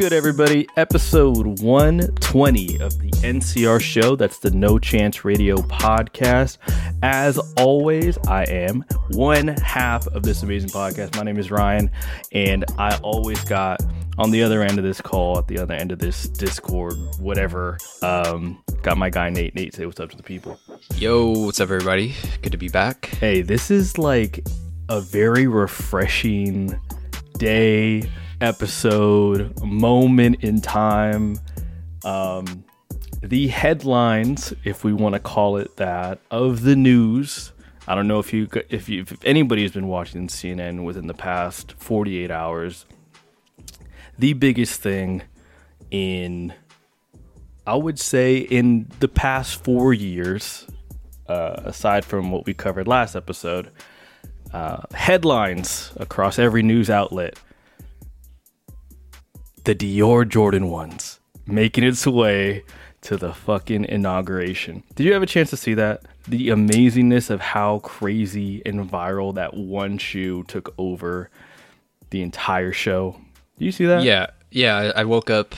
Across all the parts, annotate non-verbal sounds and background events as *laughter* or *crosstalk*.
Good, everybody? Episode 120 of the NCR show. That's the No Chance Radio podcast. As always, I am one half of this amazing podcast. My name is Ryan, and I always got on the other end of this call, at the other end of this Discord, whatever, um, got my guy Nate. Nate, say what's up to the people. Yo, what's up, everybody? Good to be back. Hey, this is like a very refreshing day, episode, moment in time. Um, the headlines, if we want to call it that, of the news. I don't know if you if you if anybody has been watching CNN within the past 48 hours. The biggest thing in I would say in the past 4 years uh, aside from what we covered last episode, uh, headlines across every news outlet. The Dior Jordan ones making its way to the fucking inauguration. Did you have a chance to see that? The amazingness of how crazy and viral that one shoe took over the entire show. Do you see that? Yeah, yeah. I, woke up.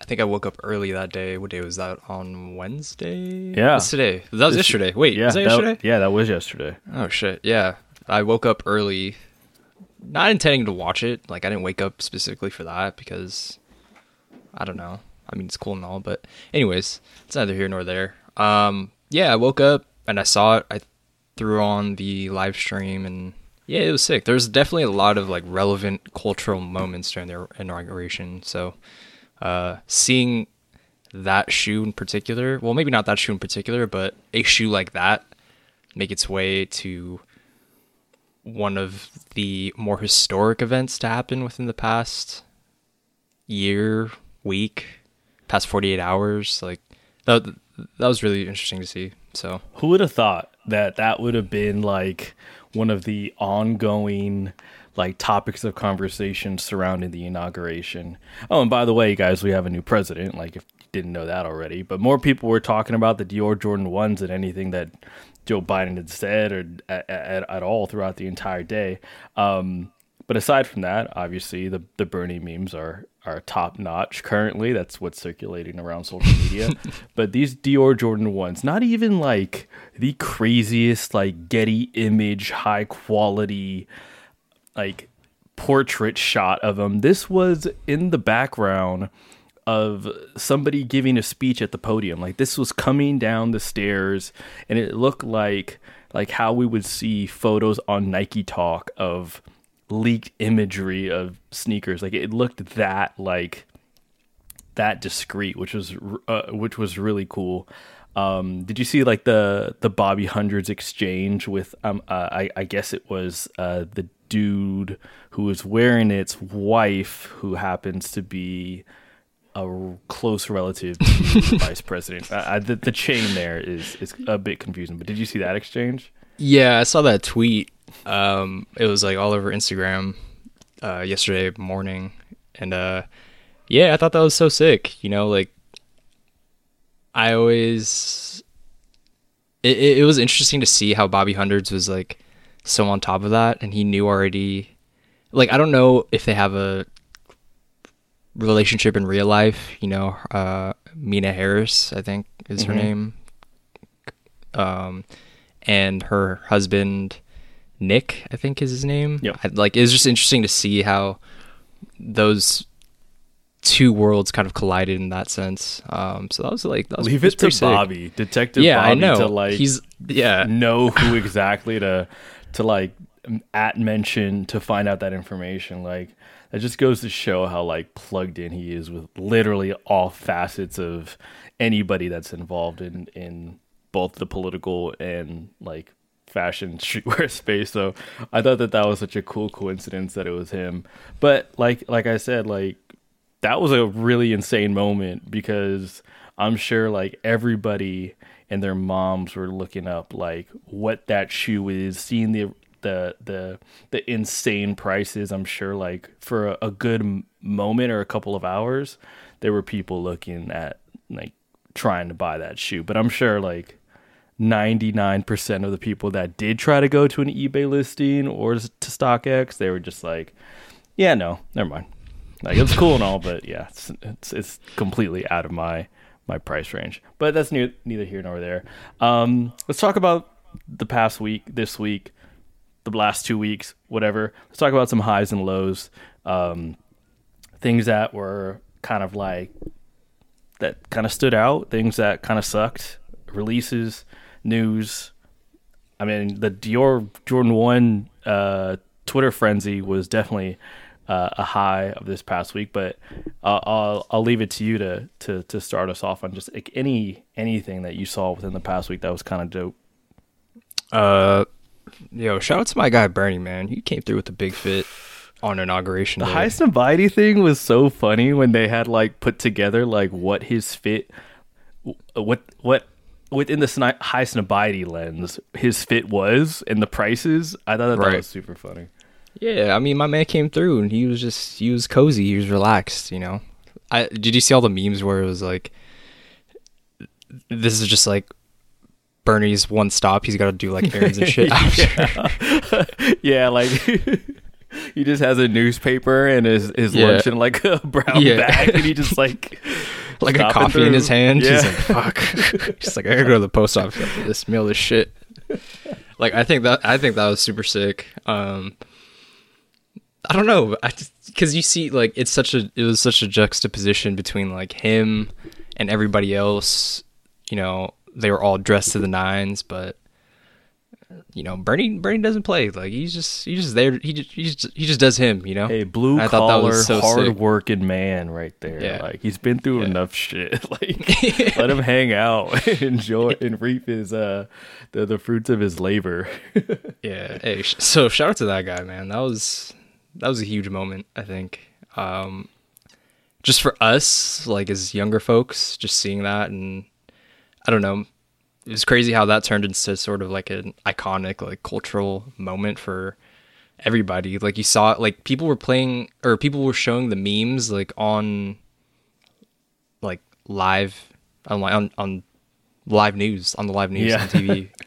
I think I woke up early that day. What day was that? On Wednesday? Yeah. What's today? That was yesterday. Wait, Yeah, was that that- yesterday? yeah, that was yesterday. Oh shit. Yeah. I woke up early, not intending to watch it. Like I didn't wake up specifically for that because I don't know. I mean, it's cool and all, but anyways, it's neither here nor there. Um, yeah, I woke up and I saw it. I threw on the live stream and yeah, it was sick. There's definitely a lot of like relevant cultural moments during their inauguration. So, uh, seeing that shoe in particular, well, maybe not that shoe in particular, but a shoe like that make its way to one of the more historic events to happen within the past year, week, past 48 hours. Like that, that was really interesting to see. So Who would have thought that that would have been like one of the ongoing like topics of conversation surrounding the inauguration? Oh, and by the way, guys, we have a new president. Like if you didn't know that already, but more people were talking about the Dior Jordan ones than anything that Joe Biden said or at, at, at all throughout the entire day. Um, but aside from that, obviously the the Bernie memes are are top notch currently. That's what's circulating around social media. *laughs* but these Dior Jordan ones, not even like the craziest like Getty image high quality like portrait shot of them. This was in the background of somebody giving a speech at the podium. Like this was coming down the stairs and it looked like like how we would see photos on Nike Talk of leaked imagery of sneakers. Like it looked that like that discreet, which was uh, which was really cool. Um, did you see like the the Bobby Hundreds exchange with um uh, I I guess it was uh the dude who was wearing its wife who happens to be a close relative to the *laughs* vice president. Uh, I, the, the chain there is is a bit confusing. But did you see that exchange? yeah, I saw that tweet. Um, it was like all over Instagram uh, yesterday morning, and uh, yeah, I thought that was so sick. You know, like I always. It, it, it was interesting to see how Bobby Hundreds was like so on top of that, and he knew already. Like I don't know if they have a relationship in real life. You know, uh, Meena Harris, I think is her Mhm. name. Um, and her husband Nick, I think is his name. Yeah, like it's just interesting to see how those two worlds kind of collided in that sense. Um, so that was like that was, Leave was it to sick. Bobby, Detective Yeah, Bobby, I know. to like He's yeah. know who exactly to to like at mention to find out that information. Like that just goes to show how like plugged in he is with literally all facets of anybody that's involved in in both the political and like fashion *laughs* streetwear space. So I thought that that was such a cool coincidence that it was him. But like like I said, like that was a really insane moment because I'm sure like everybody and their moms were looking up like what that shoe is, seeing the the the the insane prices. I'm sure like for a, a good moment or a couple of hours, there were people looking at like trying to buy that shoe. But I'm sure like 99% of the people that did try to go to an eBay listing or to StockX, they were just like, yeah, no, never mind. Like it's cool and all, but yeah, it's it's, it's completely out of my my price range. But that's neither here nor there. Um, let's talk about the past week, this week, the last two weeks, whatever. Let's talk about some highs and lows, um, things that were kind of like that kind of stood out, things that kind of sucked, releases, news. I mean, the Dior Jordan One uh, Twitter frenzy was definitely uh, a high of this past week, but uh, I'll I'll leave it to you to to to start us off on just like any anything that you saw within the past week that was kind of dope. Uh, yo, shout out to my guy Bernie, man. He came through with a big fit on inauguration. The day. Highsnobiety thing was so funny when they had like put together like what his fit, what what within the sni- lens his fit was and the prices. I thought that, that was super funny. Yeah, I mean, my man came through and he was just he was cozy, he was relaxed, you know. I did you see all the memes where it was like, this is just like Bernie's one stop. He's got to do like errands and shit. *laughs* after. *laughs* yeah, like *laughs* he just has a newspaper and his his Yeah. lunch in like a brown Yeah. bag, and he just like like a coffee in his hand. Yeah. He's like, fuck. He's like, I gotta go to the post office after this, mail this shit. Like, I think that I think that was super sick. Um, I don't know, I because you see, like, it's such a it was such a juxtaposition between like him and everybody else. You know, they were all dressed to the nines, but you know, Bernie Bernie doesn't play. Like, he's just he's just there. He just he just, he just does him. You know, a blue I thought that collar, was so hard working man right there. Yeah. Like he's been through Yeah. enough shit. *laughs* Like *laughs* let him hang out, *laughs* and enjoy, and reap his uh the the fruits of his labor. Yeah. Hey, so shout out to that guy, man. That was that was a huge moment. I think. Um, just for us, like as younger folks, just seeing that, and I don't know, it was crazy how that turned into sort of like an iconic, like cultural moment for everybody. Like you saw, like people were playing or people were showing the memes like on, like live on on, on live news on the live news Yeah. on TV. *laughs*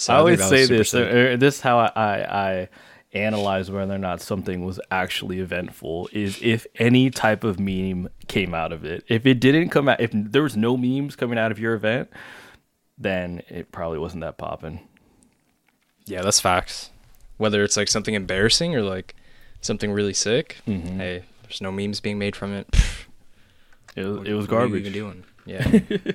So I always say this. sick. this is how I, I I analyze whether or not something was actually eventful is if any type of meme came out of it. If it didn't come out, if there was no memes coming out of your event, then it probably wasn't that popping. Yeah, that's facts. Whether it's like something embarrassing or like something really sick, Mhm. hey, there's no memes being made from it. *laughs* It was, it was what are you garbage. even doing? *laughs* Yeah.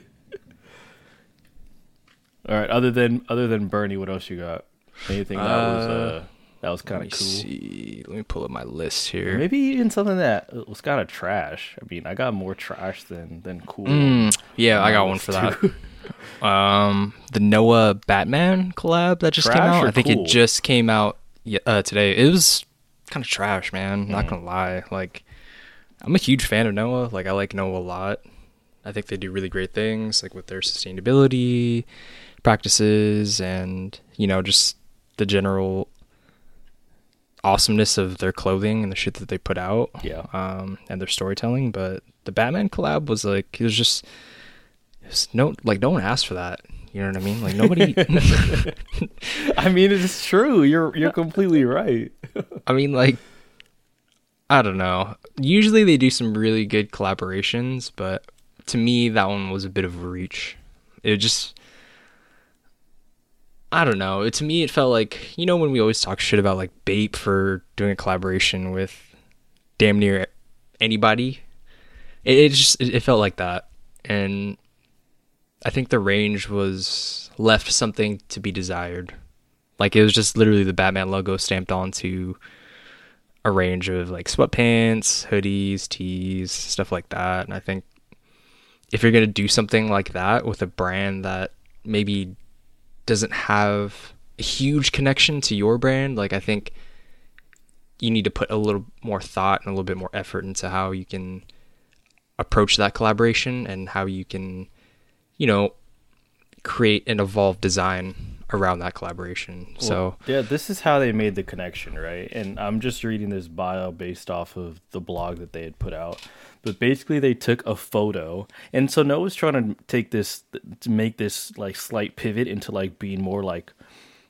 All right. Other than other than Bernie, what else you got? Anything that was Uh, uh, that was kind of cool. see. Let me pull up my list here. Maybe even something that was kind of trash. I mean, I got more trash than than cool. Mm, yeah, I got one for that. Um, the Noah Batman collab that just came out. I think cool? it just came out uh, today. It was kind of trash, man. Mm. Not gonna lie. Like, I'm a huge fan of Noah. Like, I like Noah a lot. I think they do really great things, like with their sustainability practices, and you know, just the general awesomeness of their clothing and the shit that they put out Yeah. um, and their storytelling. But the Batman collab was like it was just it was no like no one asked for that. You know what I mean? Like nobody. *laughs* *laughs* I mean, it's true. You're you're completely right. I mean, like I don't know. Usually they do some really good collaborations, but to me that one was a bit of a reach. It just I don't know. To me, it felt like you know when we always talk shit about like Bape for doing a collaboration with damn near anybody. It, it just it, it felt like that, and I think the range was left something to be desired. Like it was just literally the Batman logo stamped onto a range of like sweatpants, hoodies, tees, stuff like that. And I think if you're gonna do something like that with a brand that maybe doesn't have a huge connection to your brand, like I think you need to put a little more thought and a little bit more effort into how you can approach that collaboration and how you can, you know, create an evolved design around that collaboration. so yeah, this is how they made the connection, right? And I'm just reading this bio based off of the blog that they had put out. But basically, they took a photo, and so Noah's trying to take this to make this like slight pivot into like being more like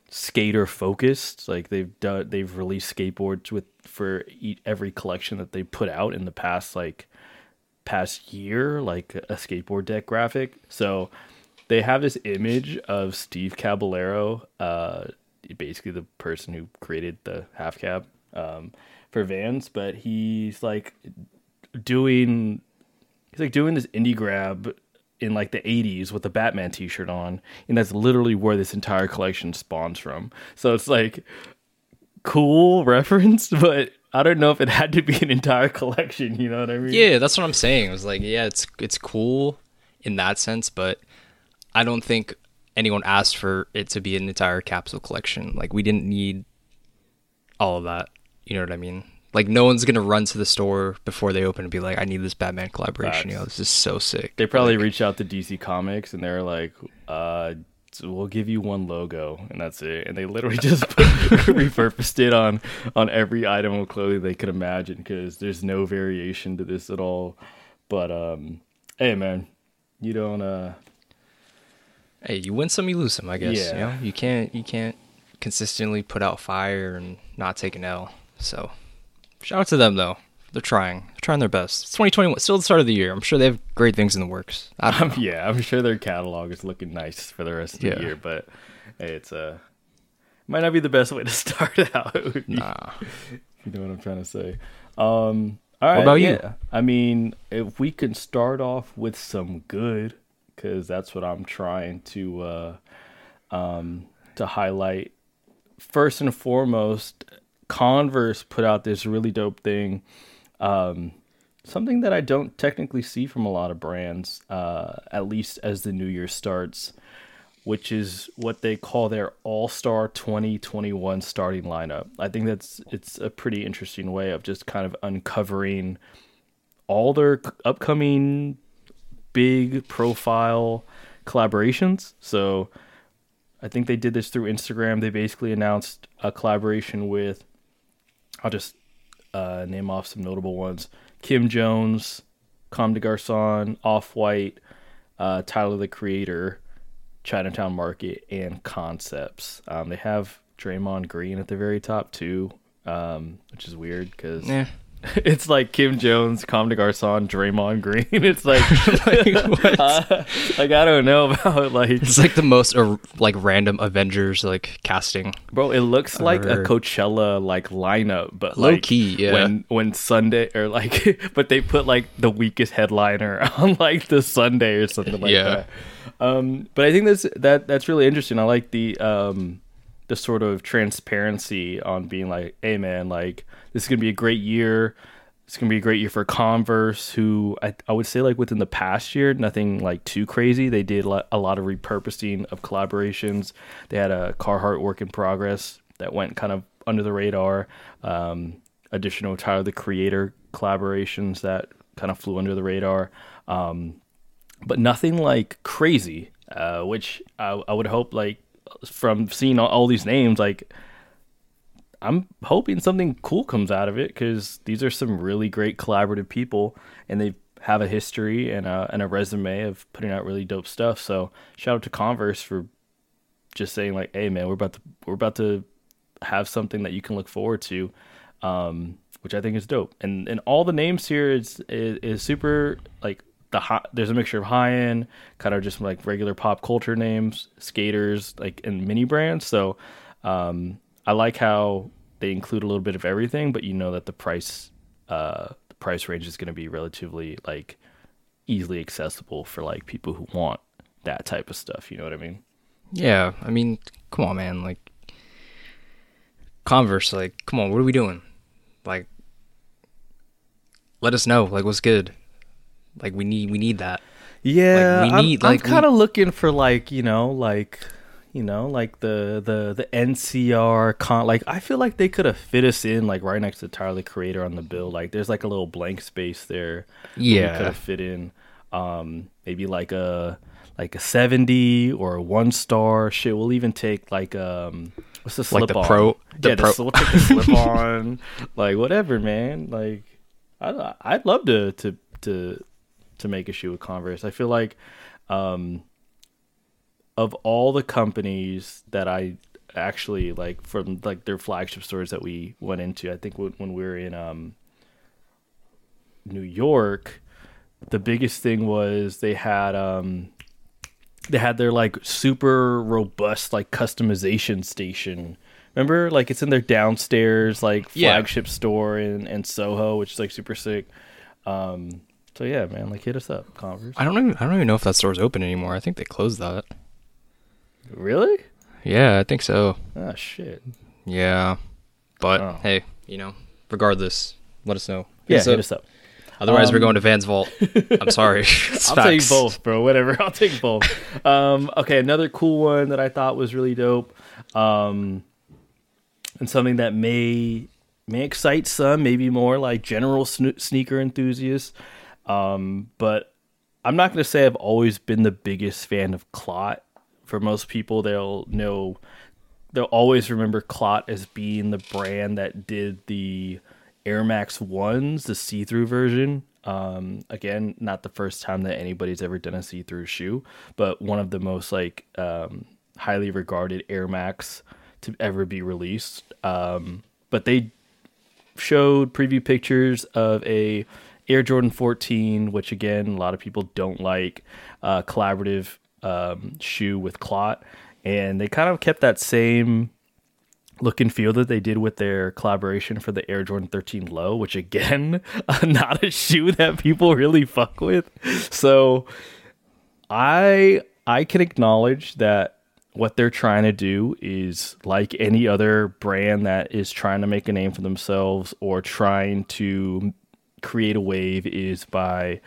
skater focused. Like they've done, they've released skateboards with for every collection that they put out in the past like past year, like a skateboard deck graphic. So they have this image of Steve Caballero, uh, basically the person who created the half cab um, for Vans, but he's like doing he's like doing this indy grab in like the 80s with a Batman t-shirt on and that's literally where this entire collection spawns from. So it's like cool *laughs* reference, but I don't know if it had to be an entire collection, you know what I mean? Yeah, that's what I'm saying. It was like, yeah, it's it's cool in that sense, but I don't think anyone asked for it to be an entire capsule collection. Like we didn't need all of that. You know what I mean? Like no one's gonna run to the store before they open and be like, "I need this Batman collaboration." You know, this is so sick. They probably like, reached out to DC Comics and they're like, uh, we'll give you one logo and that's it. And they literally just *laughs* *laughs* repurposed it on on every item of clothing they could imagine because there's no variation to this at all. But um, hey man, you don't uh, hey, you win some, you lose some. I guess. Yeah. You know, you can't you can't consistently put out fire and not take an L. So, shout out to them though. They're trying. They're trying their best. It's 2021. Still the start of the year. I'm sure they have great things in the works. Um, yeah, I'm sure their catalog is looking nice for the rest of the year, but hey, it's uh might not be the best way to *laughs* start out. you- *laughs* Nah. you know what I'm trying to say. Um, all right, about you? yeah. I mean, if we can start off with some good, because that's what I'm trying to uh, um, to highlight. First and foremost, Converse put out this really dope thing. Um, something that I don't technically see from a lot of brands, uh, at least as the new year starts, which is what they call their All Star 2021 starting lineup. I think that's it's a pretty interesting way of just kind of uncovering all their upcoming big profile collaborations. So I think they did this through Instagram. They basically announced a collaboration with, I'll just uh, name off some notable ones Kim Jones, Comme des Garçons, Off White, uh, Tyler the Creator, Chinatown Market, and Concepts. Um, they have Draymond Green at the very top, too, um, which is weird because Yeah. *laughs* it's like Kim Jones, Comme des Garçons, Draymond Green. *laughs* It's like, *laughs* uh, like I don't know about like It's like the most uh, like random Avengers like casting. Bro, it looks like a Coachella like lineup, but Low like key, yeah. when when Sunday or like, but they put like the weakest headliner on like the Sunday or something like Yeah. that. Um, but I think that's that that's really interesting. I like the um sort of transparency on being like, hey man, like this is gonna be a great year. It's gonna be a great year for Converse, who I, I would say like within the past year, nothing like too crazy. They did a lot of repurposing of collaborations. They had a Carhartt work in progress that went kind of under the radar. Um, additional Tyler the Creator collaborations that kind of flew under the radar. Um, but nothing like crazy. Uh, which I, I would hope like from seeing all, all these names, like I'm hoping something cool comes out of it because these are some really great collaborative people, and they have a history and a and a resume of putting out really dope stuff. So shout out to Converse for just saying like, "Hey man, we're about to we're about to have something that you can look forward to," um, which I think is dope. And and all the names here is is, is super like the high, there's a mixture of high end, kind of just like regular pop culture names, skaters, like and mini brands. So um, I like how they include a little bit of everything, but you know that the price uh, the price range is going to be relatively like easily accessible for like people who want that type of stuff. You know what I mean? Yeah, I mean, come on, man. Like Converse, like, come on, what are we doing? Like, let us know. Like, what's good? Like, we need we need that. Yeah, Like, we I'm- need, I'm, kind of looking for like you know like you know like the the the NCR con. Like I feel like they could have fit us in like right next to Tyler the Creator on the bill. Like there's like a little blank space there. Yeah. could have fit in. Um, maybe like a like a seventy or a one star. Shit, we'll even take like um. What's the slip Like the on? pro- the yeah, pro- The, we'll take the slip *laughs* on, like whatever, man. Like, I, I'd love to to to to make a shoe with Converse. I feel like um, of all the companies that I actually like from like their flagship stores that we went into. I think when, when we were in um, New York, the biggest thing was they had um, they had their like super robust like customization station. Remember, like it's in their downstairs like Yeah. flagship store in, in Soho, which is like super sick. Um, so yeah, man, like hit us up, Converse. I don't even I don't even know if that store's open anymore. I think they closed that. Really? Yeah, I think so. Ah, shit. Yeah, but Oh. hey, you know, regardless, let us know. Yeah, Hit hit us us up. Otherwise, we're Um, going to Van's Vault. *laughs* I'm sorry. I'll *laughs* take both, bro. Whatever. *laughs* I'll take both. um, okay, another cool one that I thought was really dope, um, and something that may may excite some, maybe more like general sn- sneaker enthusiasts. Um, but I'm not going to say I've always been the biggest fan of Clot. For most people, they'll know they'll always remember Clot as being the brand that did the Air Max ones, the see-through version. Um, again, not the first time that anybody's ever done a see-through shoe, but one of the most like um, highly regarded Air Max to ever be released. Um, but they showed preview pictures of a Air Jordan 14, which again a lot of people don't like, uh, collaborative um, shoe with clot, and they kind of kept that same look and feel that they did with their collaboration for the Air Jordan 13 Low, which again, *laughs* not a shoe that people really fuck with. So I I can acknowledge that what they're trying to do is like any other brand that is trying to make a name for themselves or trying to create a wave is by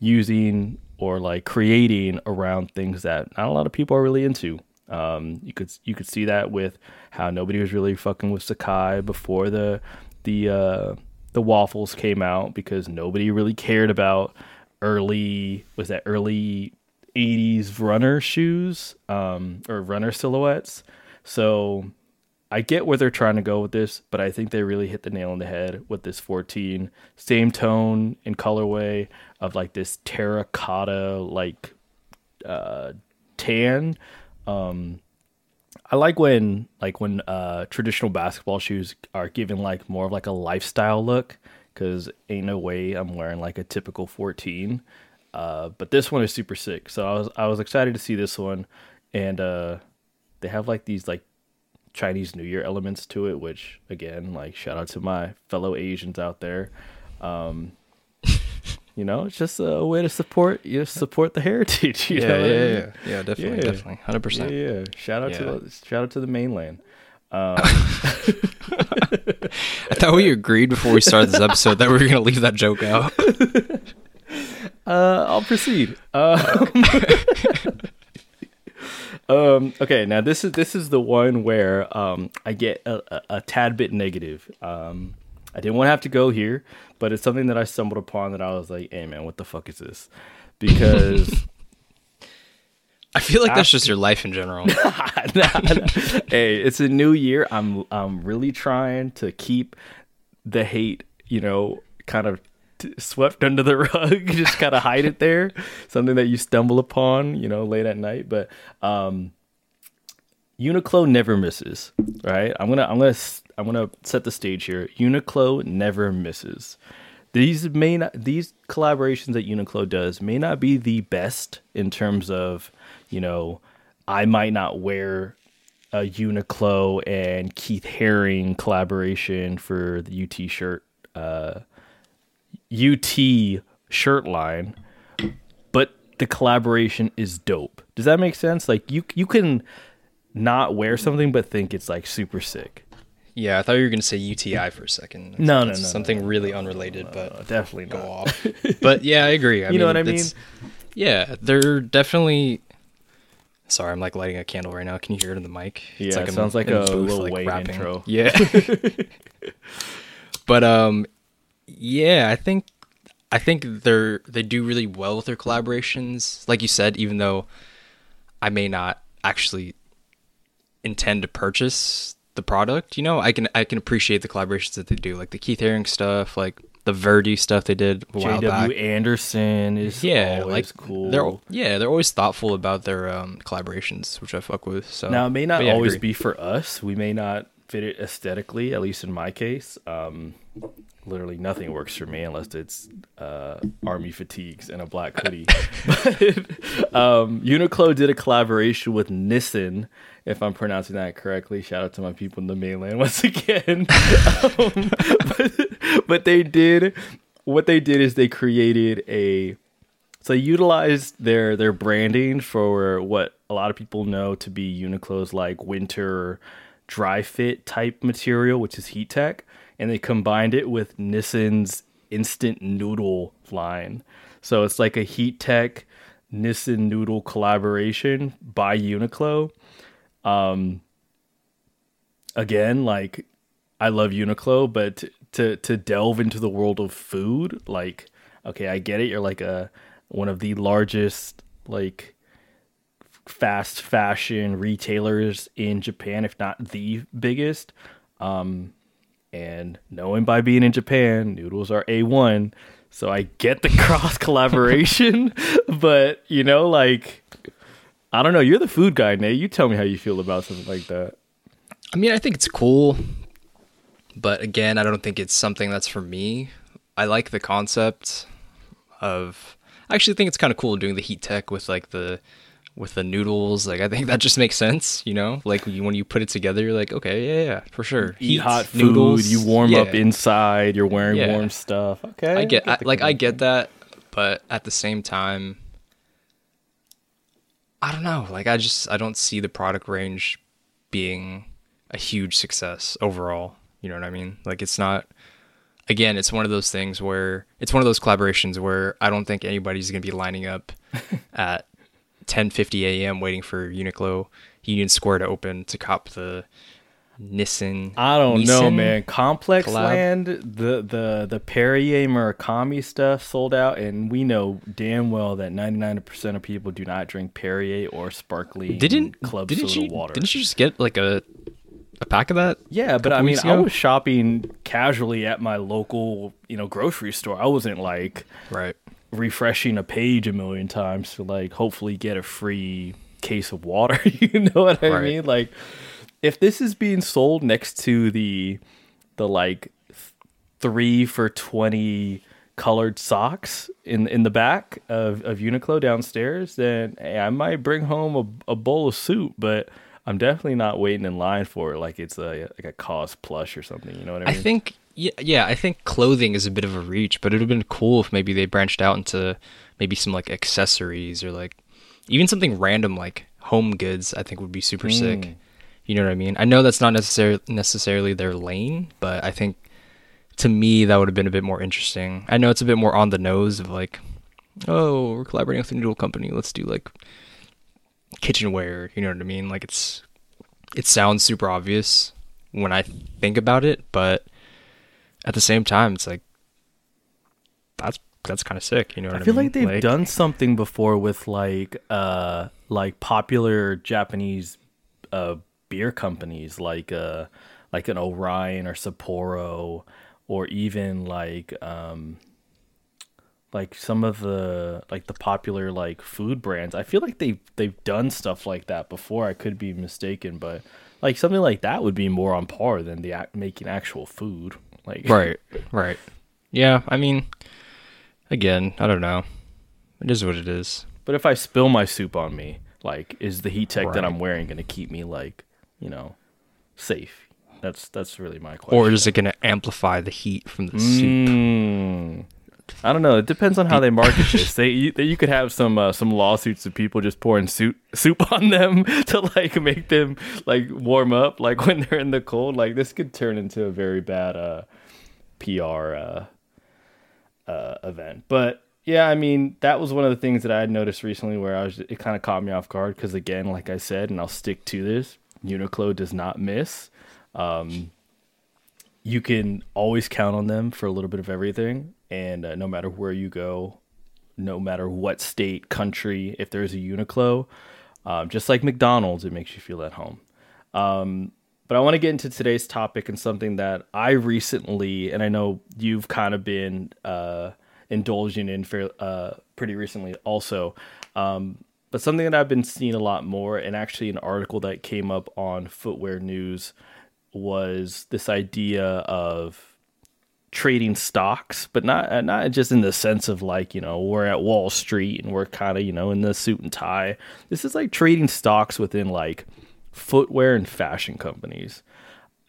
using or like creating around things that not a lot of people are really into. Um, you could you could see that with how nobody was really fucking with Sacai before the the uh, the waffles came out because nobody really cared about early was that early 80s runner shoes um, or runner silhouettes. So I get where they're trying to go with this, but I think they really hit the nail on the head with this 14. Same tone and colorway of like this terracotta like uh, tan. Um, I like when like when uh, traditional basketball shoes are given like more of like a lifestyle look because ain't no way I'm wearing like a typical 14. Uh, but this one is super sick, so I was I was excited to see this one, and uh, they have like these like Chinese New Year elements to it, which again, like shout out to my fellow Asians out there. Um, *laughs* you know, it's just a way to support you know, support the heritage. *laughs* You Yeah, know yeah, yeah, yeah, definitely, Yeah. definitely, hundred yeah, percent. yeah. Shout out Yeah. to the, shout out to the mainland. Um, *laughs* I thought we agreed before we started this episode that we were gonna leave that joke out. Uh, I'll proceed. Um, um, okay, now this is this is the one where um, I get a, a, a tad bit negative. Um, I didn't want to have to go here, but it's something that I stumbled upon that I was like, "Hey, man, what the fuck is this?" Because *laughs* I feel like that's just your life in general. *laughs* hey, it's a new year. I'm I'm really trying to keep the hate, you know, kind of t- swept under the *laughs* rug, just kind of hide it there. Something that you stumble upon, you know, late at night. But um, Uniqlo never misses, right? I'm gonna I'm gonna I'm gonna set the stage here. Uniqlo never misses. These may not these collaborations that Uniqlo does may not be the best in terms of, you know, I might not wear a Uniqlo and Keith Haring collaboration for the UT shirt uh UT shirt line, but the collaboration is dope. Does that make sense? Like you you can not wear something but think it's like super sick. yeah, I thought you were gonna say UTI for a second. No, no, no, no, Something really unrelated, Uh, but definitely go not. off. *laughs* But yeah, I agree. I You know what I mean? Yeah, they're definitely. Sorry, I'm like lighting a candle right now. Can you hear it in the mic? Yeah, it I'm sounds like in a booth, Lil Wayne intro. Yeah. *laughs* *laughs* but um, yeah, I think I think they're they do really well with their collaborations. Like you said, even though I may not actually intend to purchase the product, you know, I can I can appreciate the collaborations that they do, like the Keith Haring stuff, like the Verdy stuff they did a while J.W. back. Anderson is Yeah, like cool. They're yeah, they're always thoughtful about their um, collaborations, which I fuck with. So now it may not yeah, always be for us. We may not fit it aesthetically, at least in my case. Um, literally nothing works for me unless it's uh, army fatigues and a black hoodie. *laughs* but um, Uniqlo did a collaboration with Nissan, if I'm pronouncing that correctly. Shout out to my people in the mainland *laughs* once again. um, but, but they did what they did is they created a so they utilized their their branding for what a lot of people know to be Uniqlo's like winter dry fit type material, which is heat tech, and they combined it with Nissan's instant noodle line. So it's like a heat tech Nissan noodle collaboration by Uniqlo. Um again, like I love Uniqlo, but to to delve into the world of food, like okay, I get it. You're like a one of the largest like fast fashion retailers in Japan, if not the biggest. Um, and knowing by being in Japan, noodles are a one. So I get the *laughs* cross collaboration, *laughs* but you know, like I don't know. You're the food guy, Nate. You tell me how you feel about something like that. I mean, I think it's cool, but again, I don't think it's something that's for me. I like the concept of. I actually think it's kind of cool doing the heat tech with like the with the noodles. Like I think that just makes sense, you know. Like when you, when you put it together, you're like, okay, yeah, yeah, for sure. Eat Heat, hot food. You warm up inside. You're wearing Yeah. warm stuff. Okay, I get, I, the like I get that, but at the same time, I don't know. Like I just I don't see the product range being a huge success overall. You know what I mean? Like it's not. Again, it's one of those things where it's one of those collaborations where I don't think anybody's gonna be lining up *laughs* at 10:50 a.m. waiting for Uniqlo Union Square to open to cop the Nissan. I don't know, man. Complex collab. Land, the the the Perrier Murakami stuff sold out, and we know damn well that ninety nine percent of people do not drink Perrier or sparkling Didn't club didn't soda you water. didn't you just get like a a pack of that? yeah, but I mean, weeks I was shopping casually at my local, you know, grocery store. I wasn't like Right. Refreshing a page a million times to like hopefully get a free case of water. *laughs* you know what I Right. mean? Like if this is being sold next to the the like th- 3 for 20 colored socks in in the back of, of Uniqlo downstairs, then hey, I might bring home a, a bowl of soup, but I'm definitely not waiting in line for it like it's a like a KAWS plush or something. You know what I mean? I think yeah, yeah, I think clothing is a bit of a reach, but it would have been cool if maybe they branched out into maybe some like accessories or like even something random like home goods. I think would be super Mm. sick. You know what I mean? I know that's not necessarily necessarily their lane, but I think to me that would have been a bit more interesting. I know it's a bit more on the nose of like, oh, we're collaborating with a noodle company. Let's do like kitchenware. You know what I mean? Like it's it sounds super obvious when I think about it, but at the same time, it's like that's that's kind of sick. You know what I, I feel mean? like they've done something before with like uh like popular Japanese uh beer companies like uh like an Orion or Sapporo or even like um like some of the like the popular like food brands. I feel like they they've done stuff like that before. I could be mistaken, but like something like that would be more on par than the act- making actual food. Like *laughs* right, right. Yeah, I mean, again, I don't know. It is what it is. But if I spill my soup on me, like, is the heat tech that I'm wearing going to keep me like, you know, safe? That's that's really my question. Or is it going to amplify the heat from the soup? Mm. I don't know. It depends on how they market *laughs* this. They you, you could have some uh, some lawsuits of people just pouring soup soup on them *laughs* to like make them like warm up, like when they're in the cold. Like this could turn into a very bad uh, PR uh, uh, event. But yeah, I mean that was one of the things that I had noticed recently where I was it kind of caught me off guard because again, like I said, and I'll stick to this, Uniqlo does not miss. Um, you can always count on them for a little bit of everything, and uh, no matter where you go, no matter what state, country, if there's a Uniqlo, um, just like McDonald's, it makes you feel at home. Um, but I want to get into today's topic and something that I recently, and I know you've kind of been uh, indulging in uh, pretty recently also. Um, but something that I've been seeing a lot more, and actually an article that came up on Footwear News was this idea of trading stocks, but not not just in the sense of like you know we're at Wall Street and we're kind of you know in the suit and tie. This is like trading stocks within like footwear and fashion companies.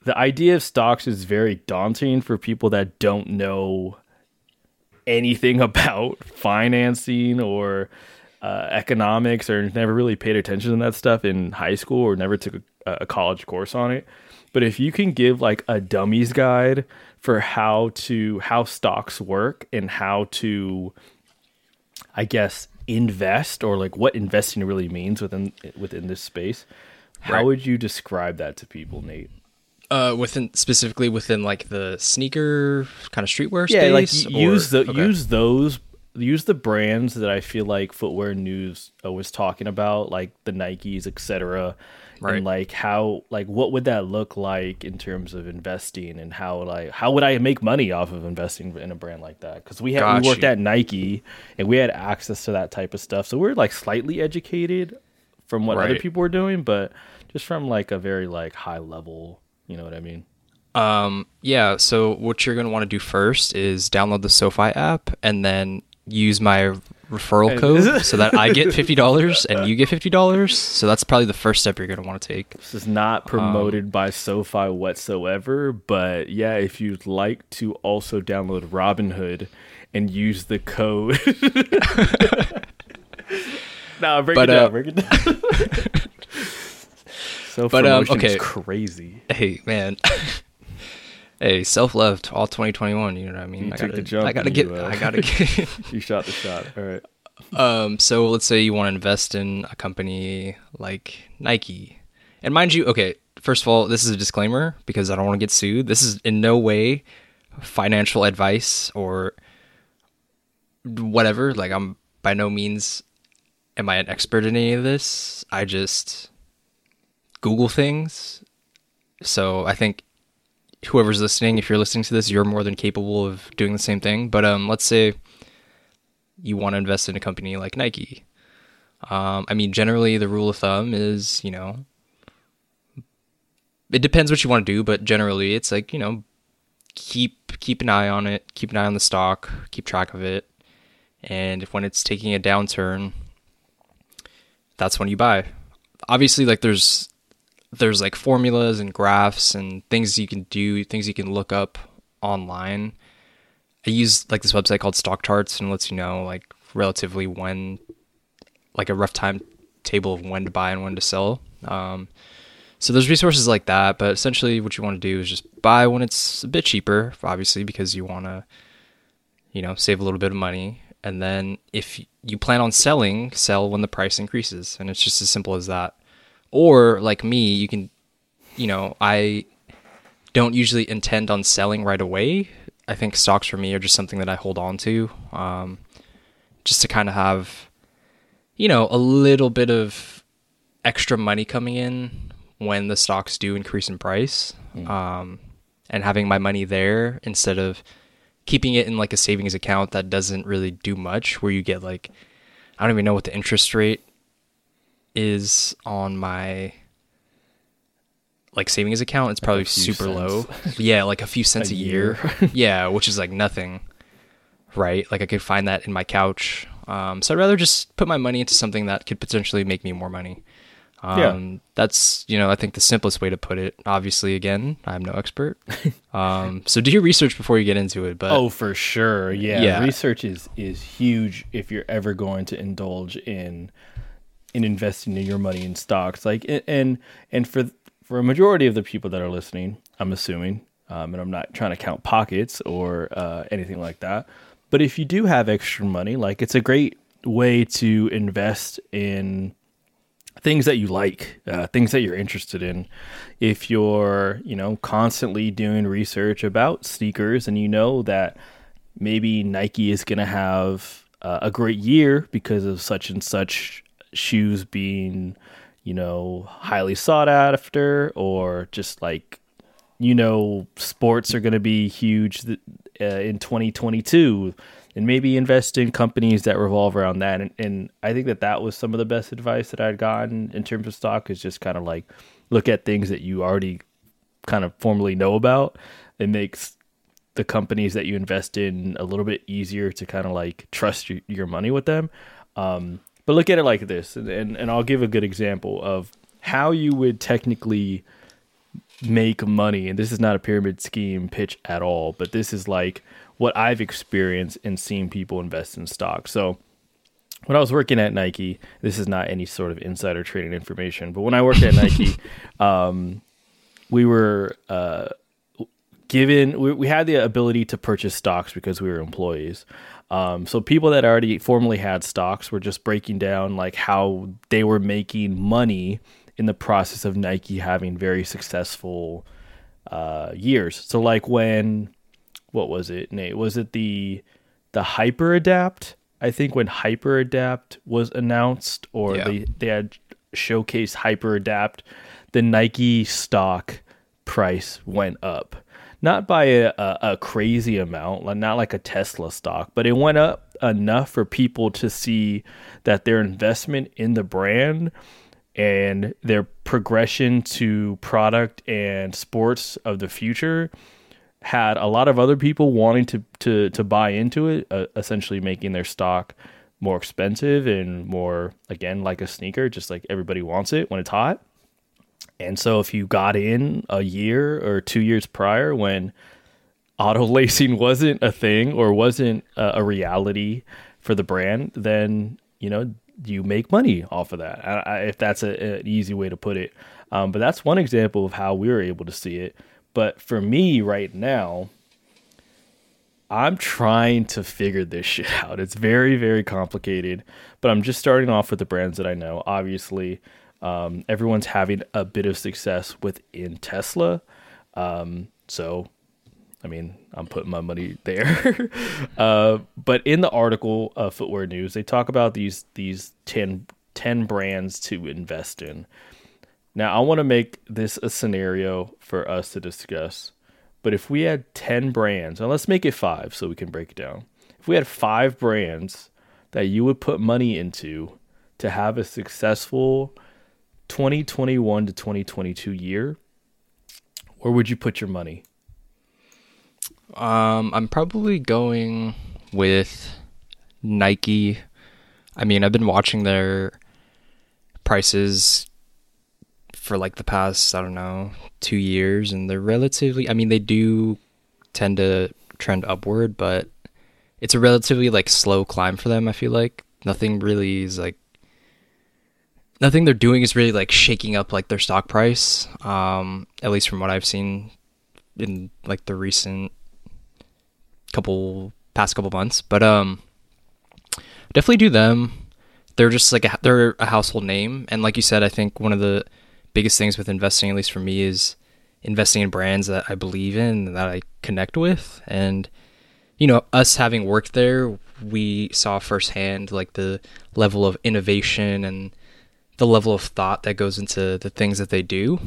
The idea of stocks is very daunting for people that don't know anything *laughs* about financing or uh, economics or never really paid attention to that stuff in high school or never took a, a college course on it. But if you can give like a dummies guide for how to how stocks work and how to I guess invest or like what investing really means within within this space, how Right. would you describe that to people, Nate? Uh, within specifically within like the sneaker kind of streetwear yeah, like space. use or- the okay. use those use the brands that I feel like Footwear News uh, was talking about, like the Nikes, etc. Right. And like how like what would that look like in terms of investing and how like how would I make money off of investing in a brand like that? Because we had Got we worked you. at Nike and we had access to that type of stuff, so we're like slightly educated from what other people were doing, but just from like a very like high level, you know what I mean? Um, yeah. So what you're gonna want to do first is download the SoFi app and then use my referral code *laughs* so that I get fifty dollars and you get fifty dollars. So that's probably the first step you're gonna want to take. This is not promoted by SoFi whatsoever, but yeah, if you'd like to also download Robinhood and use the code. *laughs* *laughs* no, break But, it down. uh, break it down. so But, um, okay. crazy. Hey man. Hey, self love all 2021. You know what I mean? You I took gotta, the jump I gotta get. you, uh, I gotta *laughs* get. You shot the shot. All right. Um, so let's say you want to invest in a company like Nike. And mind you, okay, first of all, this is a disclaimer because I don't want to get sued. This is in no way financial advice or whatever. Like I'm by no means am I an expert in any of this. I just Google things. So I think whoever's listening, if you're listening to this, you're more than capable of doing the same thing. But um let's say you want to invest in a company like Nike. Um, I mean, generally, the rule of thumb is, you know, it depends what you want to do, but generally, it's like, you know, keep keep an eye on it, keep an eye on the stock, keep track of it, and if when it's taking a downturn, that's when you buy. Obviously, like there's there's like formulas and graphs and things you can do, things you can look up online. I use like this website called Stock Charts and lets you know like relatively when, like a rough time table of when to buy and when to sell. Um, so there's resources like that, but essentially what you want to do is just buy when it's a bit cheaper, obviously because you want to, you know, save a little bit of money. And then if you plan on selling, sell when the price increases, and it's just as simple as that. Or like me, you can, you know, I don't usually intend on selling right away. I think stocks for me are just something that I hold on to, um, just to kind of have, you know, a little bit of extra money coming in when the stocks do increase in price, um, and having my money there instead of keeping it in like a savings account that doesn't really do much, where you get like, I don't even know what the interest rate is on my like savings account. It's probably few super low. *laughs* yeah, like a few cents A a, year. *laughs* yeah, which is like nothing, right? Like I could find that in my couch. Um, so I'd rather just put my money into something that could potentially make me more money. Um, Yeah. That's, you know, I think the simplest way to put it. Obviously, again, I'm no expert. *laughs* um, so do your research before you get into it. But Oh, for sure. Yeah. Yeah. Research is is huge if you're ever going to indulge in in investing in your money in stocks. Like and and for for a majority of the people that are listening, I'm assuming, um, and I'm not trying to count pockets or uh, anything like that. But if you do have extra money, like it's a great way to invest in things that you like, uh, things that you're interested in. If you're, you know, constantly doing research about sneakers and you know that maybe Nike is going to have uh, a great year because of such and such shoes being, you know, highly sought after or just like, you know, sports are going to be huge uh, in 2022 and maybe invest in companies that revolve around that. And, and I think that that was some of the best advice that I'd gotten in terms of stock is just kind of like look at things that you already kind of formally know about. It makes the companies that you invest in a little bit easier to kind of like trust your, your money with them. Um, but look at it like this, and, and, and I'll give a good example of how you would technically make money. And this is not a pyramid scheme pitch at all, but this is like what I've experienced and seen people invest in stock. So when I was working at Nike, this is not any sort of insider trading information, but when I worked at Nike, *laughs* um, we were uh, given we, we had the ability to purchase stocks because we were employees. Um, so people that already formerly had stocks were just breaking down like how they were making money in the process of Nike having very successful uh, years. So like when what was it, Nate? Was it the the Hyper Adapt? I think when Hyper Adapt was announced, or yeah. they they had showcased Hyper Adapt, the Nike stock price went up not by a, a, a crazy amount, not like a Tesla stock, but it went up enough for people to see that their investment in the brand and their progression to product and sports of the future had a lot of other people wanting to to to buy into it, uh, essentially making their stock more expensive and more again like a sneaker, just like everybody wants it when it's hot. And so if you got in a year or two years prior when auto *laughs* lacing wasn't a thing or wasn't a, reality for the brand, then, you know, you make money off of that. I, I, if that's a, an easy way to put it. Um, but that's one example of how we were able to see it. But for me right now, I'm trying to figure this *laughs* shit out. It's very, very complicated, but I'm just starting off with the brands that I know. Obviously, um, everyone's having a bit of success within Tesla. Um, so, I mean, I'm putting my money there. *laughs* uh, but in the article, uh, Footwear News, they talk about these these 10, 10 brands to invest in. Now, I want to make this a scenario for us to discuss. But if we had 10 brands, and let's make it five so we can break it down. If we had five brands that you would put money into to have a successful 2021 to 2022 year, where would you put your money? Um, I'm probably going with Nike. I mean, I've been watching their prices for like the past, I don't know, two years, and they're relatively, I mean, they do tend to trend upward, but it's a relatively like slow climb for them, I feel like. Nothing really is like nothing they're doing is really like shaking up like their stock price. Um, at least from what I've seen in like the recent couple past couple months. But um, definitely do them. They're just like a, they're a household name, and like you said, I think one of the biggest things with investing, at least for me, is investing in brands that I believe in that I connect with. And you know, us having worked there, we saw firsthand like the level of innovation and the level of thought that goes into the things that they do.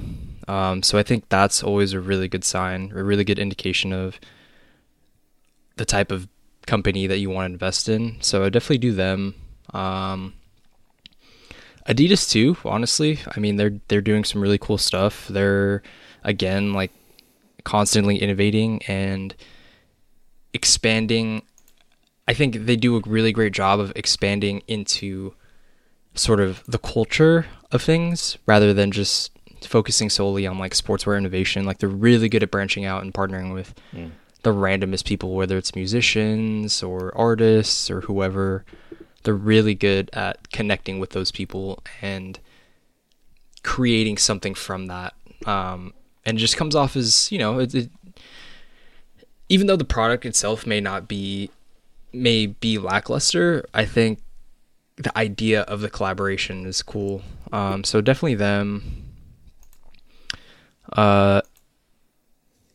Um, so I think that's always a really good sign, a really good indication of the type of company that you want to invest in. So I definitely do them. Um, Adidas too, honestly. I mean, they're they're doing some really cool stuff. They're again like constantly innovating and expanding. I think they do a really great job of expanding into sort of the culture of things rather than just focusing solely on like sportswear innovation. Like they're really good at branching out and partnering with mm. the randomest people, whether it's musicians or artists or whoever. They're really good at connecting with those people and creating something from that. Um, and it just comes off as you know, it, it, even though the product itself may not be may be lackluster, I think the idea of the collaboration is cool. Um, so definitely them. Uh,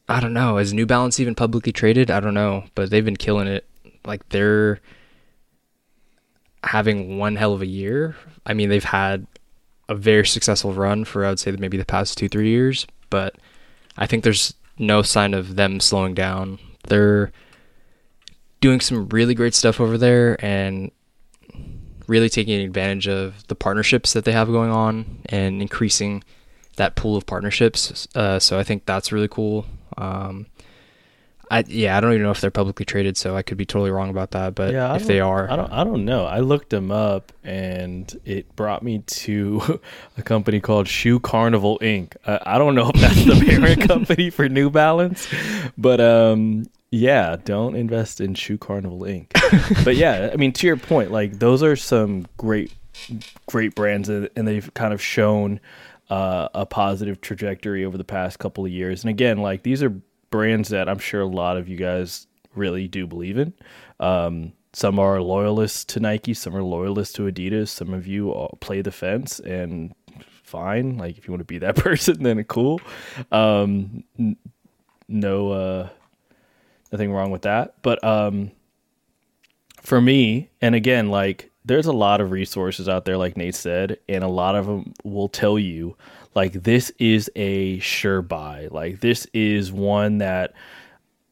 I don't know. Is New Balance even publicly traded? I don't know, but they've been killing it. Like they're having one hell of a year. I mean, they've had a very successful run for I would say maybe the past two three years, but I think there's no sign of them slowing down. They're doing some really great stuff over there and really taking advantage of the partnerships that they have going on and increasing that pool of partnerships. Uh, so I think that's really cool. Um, I yeah, I don't even know if they're publicly traded, so I could be totally wrong about that. But Yeah, if they are, I don't. I don't know. I looked them up, and it brought me to *laughs* a company called Shoe Carnival Inc. I, I don't know if that's the parent *laughs* company for New Balance, but um, yeah, don't invest in Shoe Carnival Inc. *laughs* but yeah, I mean, to your point, like those are some great, great brands, and they've kind of shown uh, a positive trajectory over the past couple of years. And again, like these are brands that I'm sure a lot of you guys really do believe in. Um, some are loyalists to Nike, some are loyalists to Adidas. Some of you play the fence, and fine. Like if you want to be that *laughs* person, then cool. Um, no, uh, nothing wrong with that. But um, for me, and again, like there's a lot of resources out there, like Nate said, and a lot of them will tell you like this is a sure buy. Like this is one that,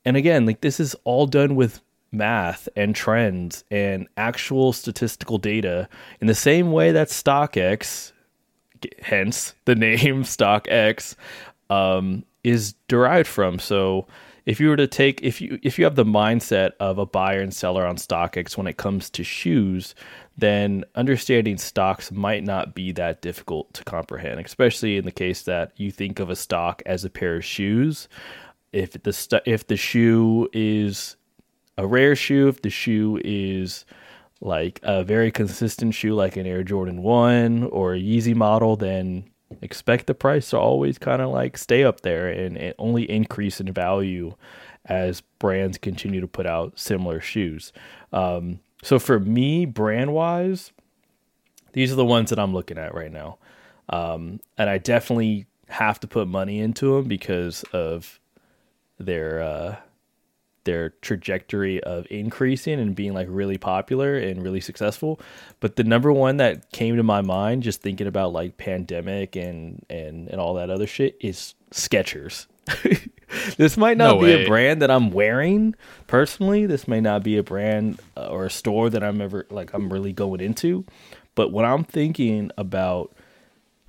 and again, like this is all done with math and trends and actual statistical data in the same way that StockX, hence the *laughs* name StockX, um, is derived from. So if you were to take if you if you have the mindset of a buyer and seller on StockX when it comes to shoes, then understanding stocks might not be that difficult to comprehend, especially in the case that you think of a stock as a pair of shoes. If the st- if the shoe is a rare shoe, if the shoe is like a very consistent shoe like an Air Jordan 1 or a Yeezy model, then expect the price to always kind of like stay up there and, and only increase in value as brands continue to put out similar shoes. Um, so for me, brand wise, these are the ones that I'm looking at right now. Um, and I definitely have to put money into them because of their uh, their trajectory of increasing and being like really popular and really successful. But the number one that came to my mind just thinking about like pandemic and and and all that other shit is Skechers. *laughs* this might not No be way. a brand that I'm wearing personally. This may not be a brand uh, or a store that I'm ever like I'm really going into. But when I'm thinking about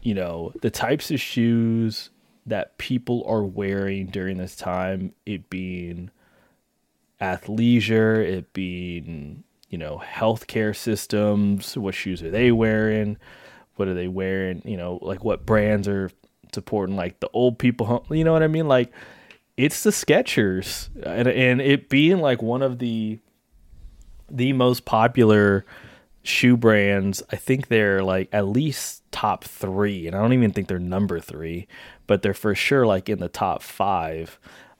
you know the types of shoes that people are wearing during this time, it being athleisure, it being, you know, healthcare systems, what shoes are they wearing? What are they wearing? You know, like what brands are supporting like the old people, home- you know what I mean? Like it's the Skechers and and it being like one of the the most popular shoe brands. I think they're like at least top 3 and I don't even think they're number 3, but they're for sure like in the top 5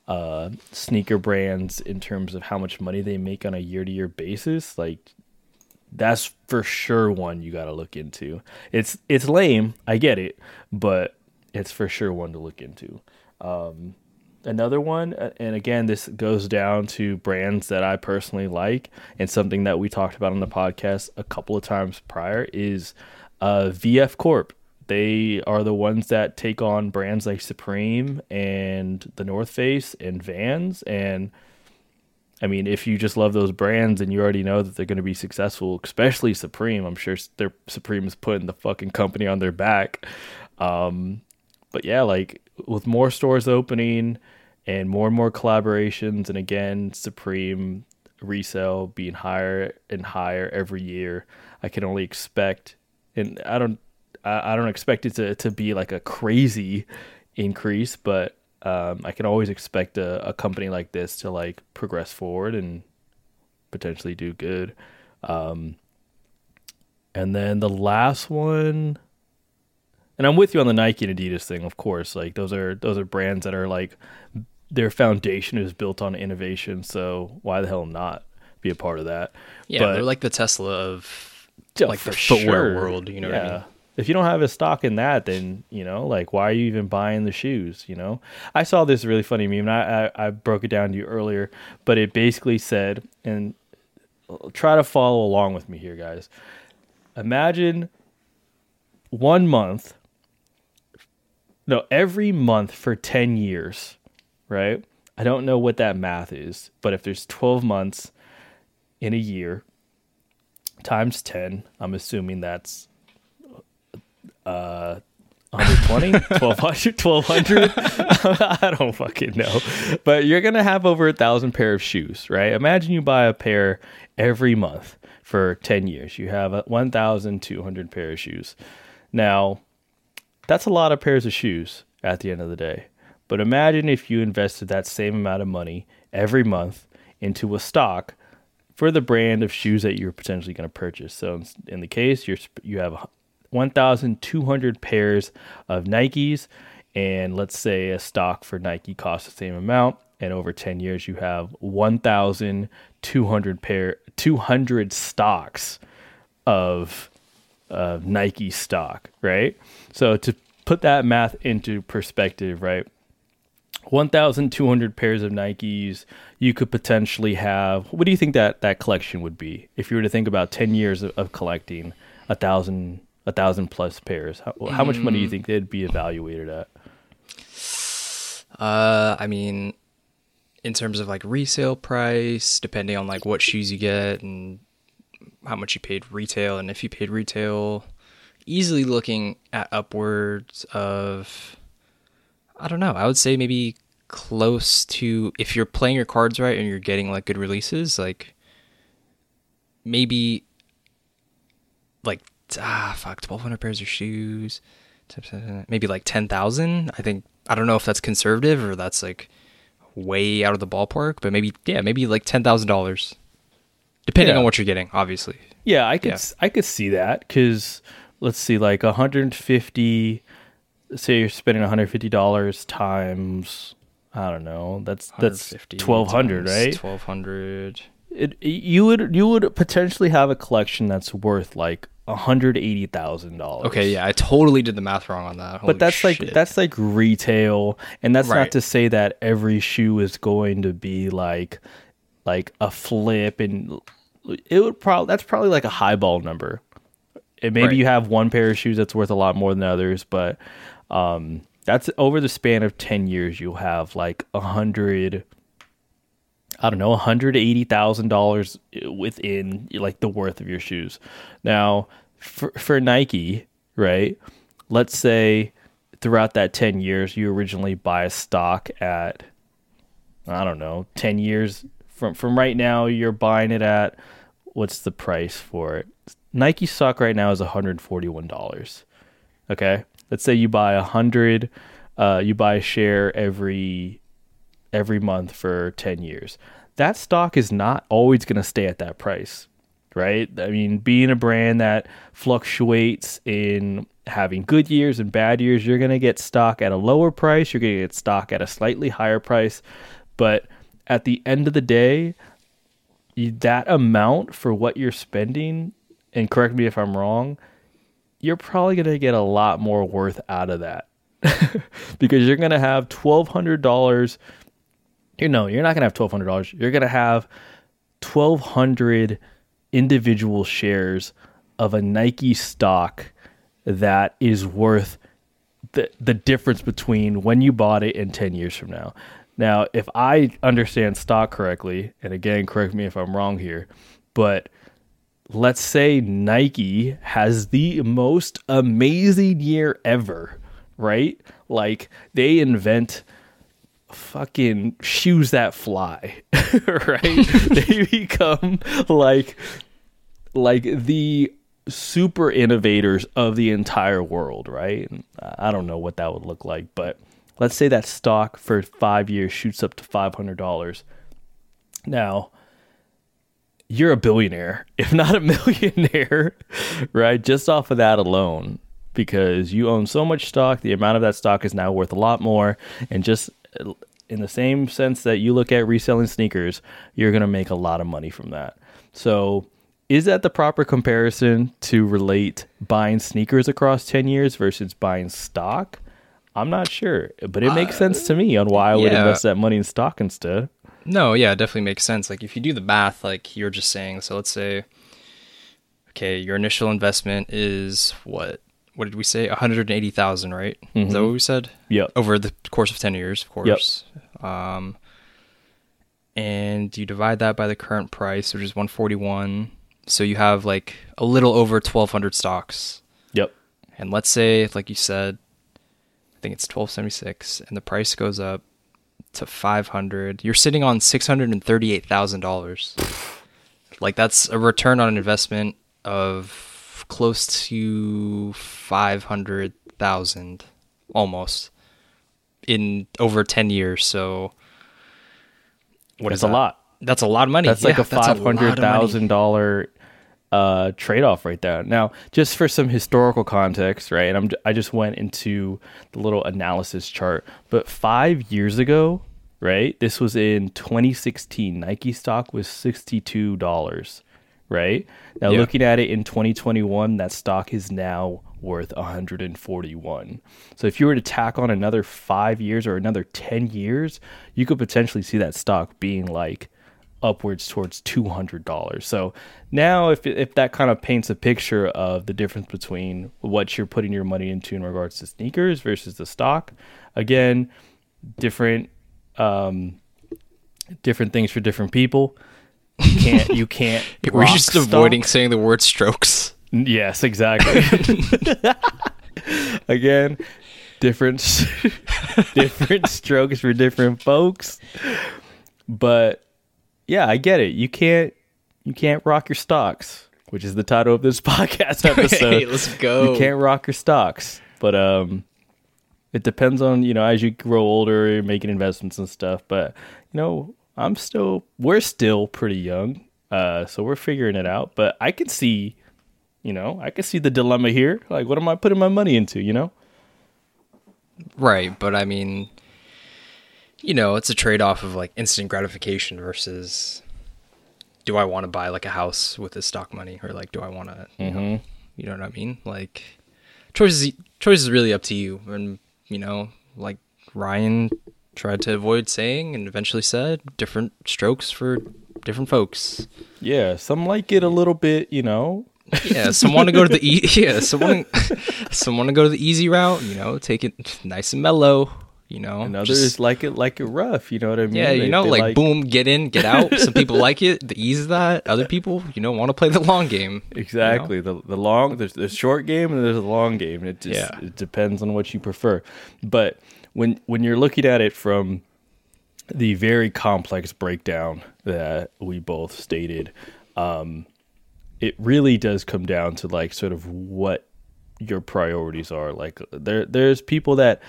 uh, sneaker brands in terms of how much money they make on a year to year basis, like that's for sure one you got to look into. It's it's lame, I get it, but it's for sure one to look into. Um, another one, and again, this goes down to brands that I personally like, and something that we talked about on the podcast a couple of times prior is uh, VF Corp. They are the ones that take on brands like Supreme and the North Face and Vans. And I mean, if you just love those brands and you already know that they're going to be successful, especially Supreme, I'm sure their Supreme is putting the fucking company on their back. Um, but yeah, like with more stores opening and more and more collaborations, and again, Supreme resale being higher and higher every year, I can only expect, and I don't, I, I don't expect it to to be like a crazy increase, but um, I can always expect a, a company like this to like progress forward and potentially do good. Um, and then the last one, and I'm with you on the Nike and Adidas thing, of course. Like those are those are brands that are like their foundation is built on innovation. So why the hell not be a part of that? yeah, but- they're like the Tesla of Yeah, like the footwear sure. world. You know what I mean? If you don't have a stock in that, then you know, like, why are you even buying the shoes? You know, I saw this really funny meme, and I, I, I broke it down to you earlier, but it basically said, and try to follow along with me here, guys. Imagine one month, no, every month for 10 years, right? I don't know what that math is, but if there's 12 months in a year times 10, I'm assuming that's uh 120 1200 1200 i don't fucking know. But you're gonna have over a thousand pair of shoes right? Imagine you buy a pair every month for 10 years. You have 1200 pair of shoes. Now that's a lot of pairs of shoes at the end of the day. But imagine if you invested that same amount of money every month into a stock for the brand of shoes that you're potentially going to purchase. So in the case, you're you have 1,200 pairs of Nikes, and let's say a stock for Nike costs the same amount, and over 10 years you have 1,200 pair 200 stocks of uh, Nike stock, right? So to put that math into perspective, right? 1,200 pairs of Nikes, you could potentially have. What do you think that that collection would be if you were to think about 10 years of, of collecting a thousand a thousand plus pairs? How, how much money do you mm. think they'd be evaluated at? Uh, I mean, in terms of like resale price, depending on like what shoes you get and how much you paid retail, and if you paid retail, easily looking at upwards of I don't know. I would say maybe close to if you're playing your cards right and you're getting like good releases, like maybe like ah fuck, twelve hundred pairs of shoes, maybe like ten thousand. I think I don't know if that's conservative or that's like way out of the ballpark, but maybe yeah, maybe like ten thousand dollars, depending yeah. on what you're getting, obviously. Yeah, I could yeah. I could see that because let's see, like 150 say you're spending $150 times I don't know. That's that's 1200, right? 1200. It you would you would potentially have a collection that's worth like hundred eighty thousand dollars. Okay, yeah, I totally did the math wrong on that. Holy but that's shit. like that's like retail, and that's right. not to say that every shoe is going to be like like a flip, and it would probably that's probably like a highball number. And maybe right. you have one pair of shoes that's worth a lot more than others, but um, that's over the span of 10 years, you'll have like a hundred, I don't know, $180,000 within like the worth of your shoes. Now, for, for Nike, right? Let's say throughout that 10 years, you originally buy a stock at, I don't know, 10 years from, from right now, you're buying it at, what's the price for it? Nike stock right now is $141. Okay let's say you buy a hundred, uh, you buy a share every every month for ten years. That stock is not always going to stay at that price, right? I mean, being a brand that fluctuates in having good years and bad years, you're going to get stock at a lower price. You're going to get stock at a slightly higher price, but at the end of the day, that amount for what you're spending, and correct me if I'm wrong, you're probably going to get a lot more worth out of that *laughs* because you're going to have $1,200. You know, you're not going to have $1,200. You're going to have 1,200 individual shares of a Nike stock that is worth the, the difference between when you bought it and 10 years from now. Now, if I understand stock correctly, and again, correct me if I'm wrong here, but let's say Nike has the most amazing year ever, right? Like they invent fucking shoes that fly, *laughs* right? *laughs* they become like like the super innovators of the entire world, right? And I don't know what that would look like, but let's say that stock for 5 years shoots up to $500. Now, you're a billionaire, *laughs* if not a millionaire, right? Just off of that alone, because you own so much stock, the amount of that stock is now worth a lot more. And just in the same sense that you look at reselling sneakers, you're going to make a lot of money from that. So, is that the proper comparison to relate buying sneakers across 10 years versus buying stock? I'm not sure, but it makes uh, sense to me on why I would yeah. invest that money in stock instead. No, yeah, it definitely makes sense. Like if you do the math, like you're just saying, so let's say, okay, your initial investment is what what did we say? 180,000, right? Is that what we said? Yep. Over the course of 10 years, of course. Um, and you divide that by the current price, which is 141. So you have like a little over 1,200 stocks. Yep. And let's say, like you said, I think it's 1276, and the price goes up to 500. You're sitting on $638,000. like that's a return on an investment of close to 500,000 almost in over 10 years. So what That's is a that? lot. That's a lot of money. That's like Yeah, a that's five lot of hundred money. thousand dollar uh trade off right there. Now, just for some historical context, right? And I'm I just went into the little analysis chart, but 5 years ago, right? This was in 2016. Nike stock was $62, right? Now Yeah. looking at it in 2021, that stock is now worth 141. So if you were to tack on another 5 years or another 10 years, you could potentially see that stock being like upwards towards $200. So now if if that kind of paints a picture of the difference between what you're putting your money into in regards to sneakers versus the stock, again, different um different things for different people. You can't you can't *laughs* We're just stock. avoiding saying the word strokes. Yes, exactly. *laughs* Again, different *laughs* different strokes for different folks. But yeah, I get it. You can't you can't rock your stocks, which is the title of this podcast episode. Hey, let's go. You can't rock your stocks. But um it depends on, you know, as you grow older, you're making investments and stuff, but you know, I'm still we're still pretty young. Uh so we're figuring it out, but I can see you know, I can see the dilemma here. Like, what am I putting my money into? You know? Right, but I mean, you know, it's a trade off of like instant gratification versus do I want to buy like a house with this stock money or like do I want to, you know, you know what I mean? Like choices choice is really up to you and you know, like Ryan tried to avoid saying and eventually said different strokes for different folks. Yeah, some like it a little bit. You know, Yeah, some want to go to the e- *laughs* yeah, someone some want to *laughs* go to the easy route, you know, take it nice and mellow, you know. and just- others like it like it rough. You know what I mean? Yeah, you They- know, they like, boom, get in, get out. Some *laughs* people like it, the ease of that. Other people, you know, want to play the long game. you know? Exactly. The the long there's the short game and there's the long game. It just Yeah. it depends on what you prefer. But when when you're looking at it from the very complex breakdown that we both stated, um, it really does come down to like sort of what your priorities are. Like there there's people that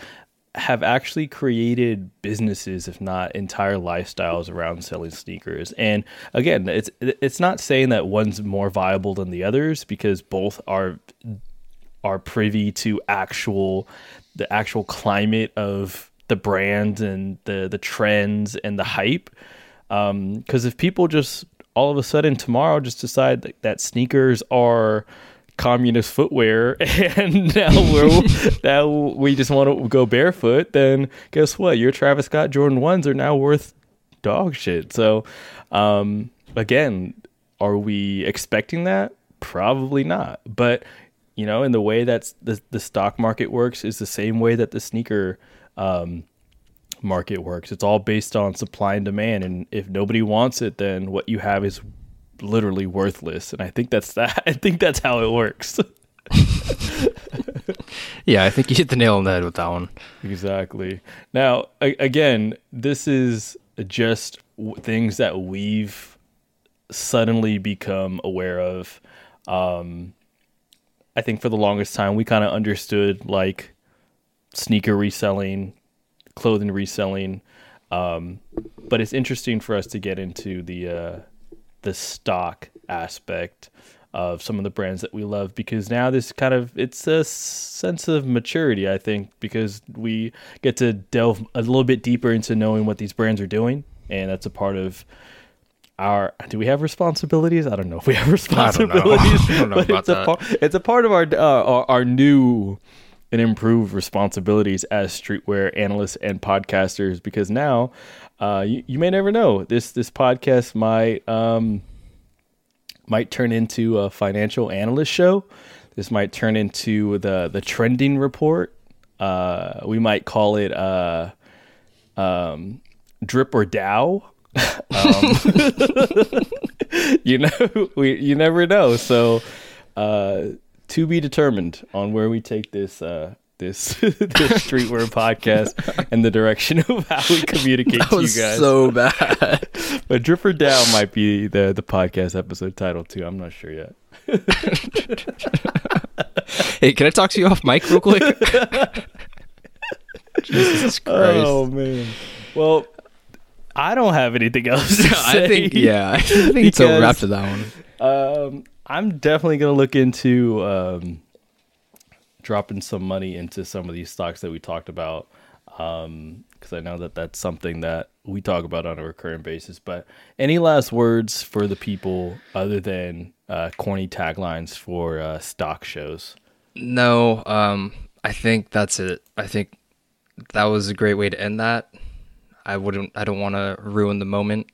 have actually created businesses if not entire lifestyles around selling sneakers and again it's it's not saying that one's more viable than the others because both are are privy to actual the actual climate of the brand and the the trends and the hype. Because if people just all of a sudden tomorrow just decide that, that sneakers are communist footwear *laughs* and now we're *laughs* now we just want to go barefoot then guess what? Your Travis Scott Jordan 1s are now worth dog shit. So um again are we expecting that? Probably not. But you know and the way that the, the stock market works is the same way that the sneaker um market works. It's all based on supply and demand, and if nobody wants it, then what you have is literally worthless. And I think that's *laughs* that. I think that's how it works. *laughs* Yeah, I think you hit the nail on the head with that one. exactly. Now, a- again, this is just w- things that we've suddenly become aware of. Um, I think for the longest time, we kind of understood like sneaker reselling, clothing reselling. Um, but it's interesting for us to get into the uh, the stock aspect of some of the brands that we love because now this kind of it's a sense of maturity I think because we get to delve a little bit deeper into knowing what these brands are doing and that's a part of our do we have responsibilities? I don't know if we have *laughs* responsibilities. *laughs* I don't know but about it's a that. part it's a part of our uh, our, our new and improved responsibilities as streetwear analysts and podcasters because now uh, you, you may never know this this podcast might um, might turn into a financial analyst show. This might turn into the the trending report. Uh, we might call it uh, um, drip or Dow. Um, *laughs* you know, we you never know. So, uh, to be determined on where we take this uh, this *laughs* this streetwear podcast and the direction of how we communicate That to you guys. so bad. *laughs* but drip Down might be the the podcast episode title too. I'm not sure yet. hey, can I talk to you off mic real quick? Jesus Christ. Oh man. Well, I don't have anything *laughs* else. To *laughs* I think yeah, I think it's over Because- after that one. Um, I'm definitely gonna look into um, dropping some money into some of these stocks that we talked about, because I know that that's something that we talk about on a recurring basis. But any last words for the people other than uh, corny taglines for uh, stock shows? No, um, I think that's it. I think that was a great way to end that. I wouldn't. I don't want to ruin the moment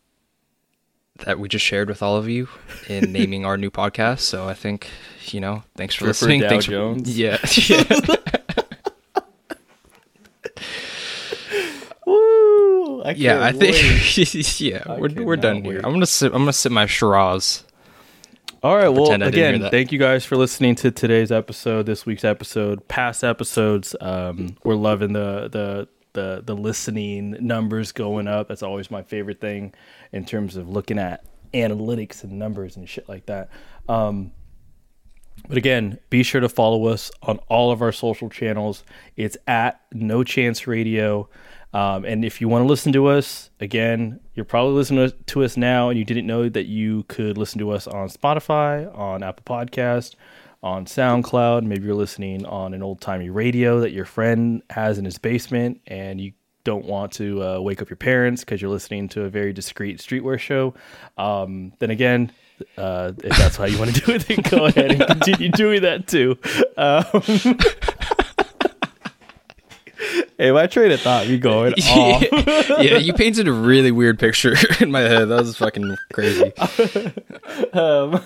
that we just shared with all of you in *laughs* naming our new podcast. So I think you know. Thanks for Dripper listening. Dow thanks Jones? for *laughs* yeah. *laughs* yeah. Woo! I yeah, I think yeah, I we're we're done here. I'm gonna sip. I'm gonna sip my Shiraz. All right. Well, pretend I didn't hear again, thank you guys for listening to today's episode, this week's episode, past episodes. Um, we're loving the the the the listening numbers going up. That's always my favorite thing in terms of looking at analytics and numbers and shit like that. Um, but again, be sure to follow us on all of our social channels. It's at No Chance Radio. Um, and if you want to listen to us, again, you're probably listening to us now and you didn't know that you could listen to us on Spotify, on Apple Podcast, on SoundCloud. Maybe you're listening on an old timey radio that your friend has in his basement and you don't want to uh, wake up your parents because you're listening to a very discreet streetwear show. Um, then again, uh, if that's how you want to do it, then go ahead and continue doing that too. Um, *laughs* hey, my train of thought be going *laughs* off. *laughs* yeah, you painted a really weird picture *laughs* in my head. That was fucking crazy. Um,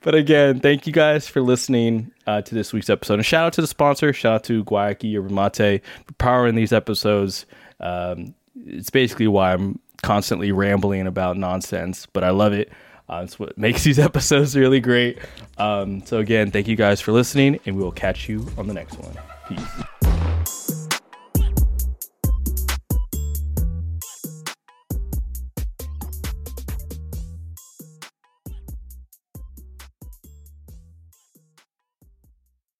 but again, thank you guys for listening uh, to this week's episode. And shout out to the sponsor. Shout out to Guayaki Mate for powering these episodes. Um, it's basically why I'm constantly rambling about nonsense, but I love it. Uh, it's what makes these episodes really great. Um, so again, thank you guys for listening, and we will catch you on the next one. Peace.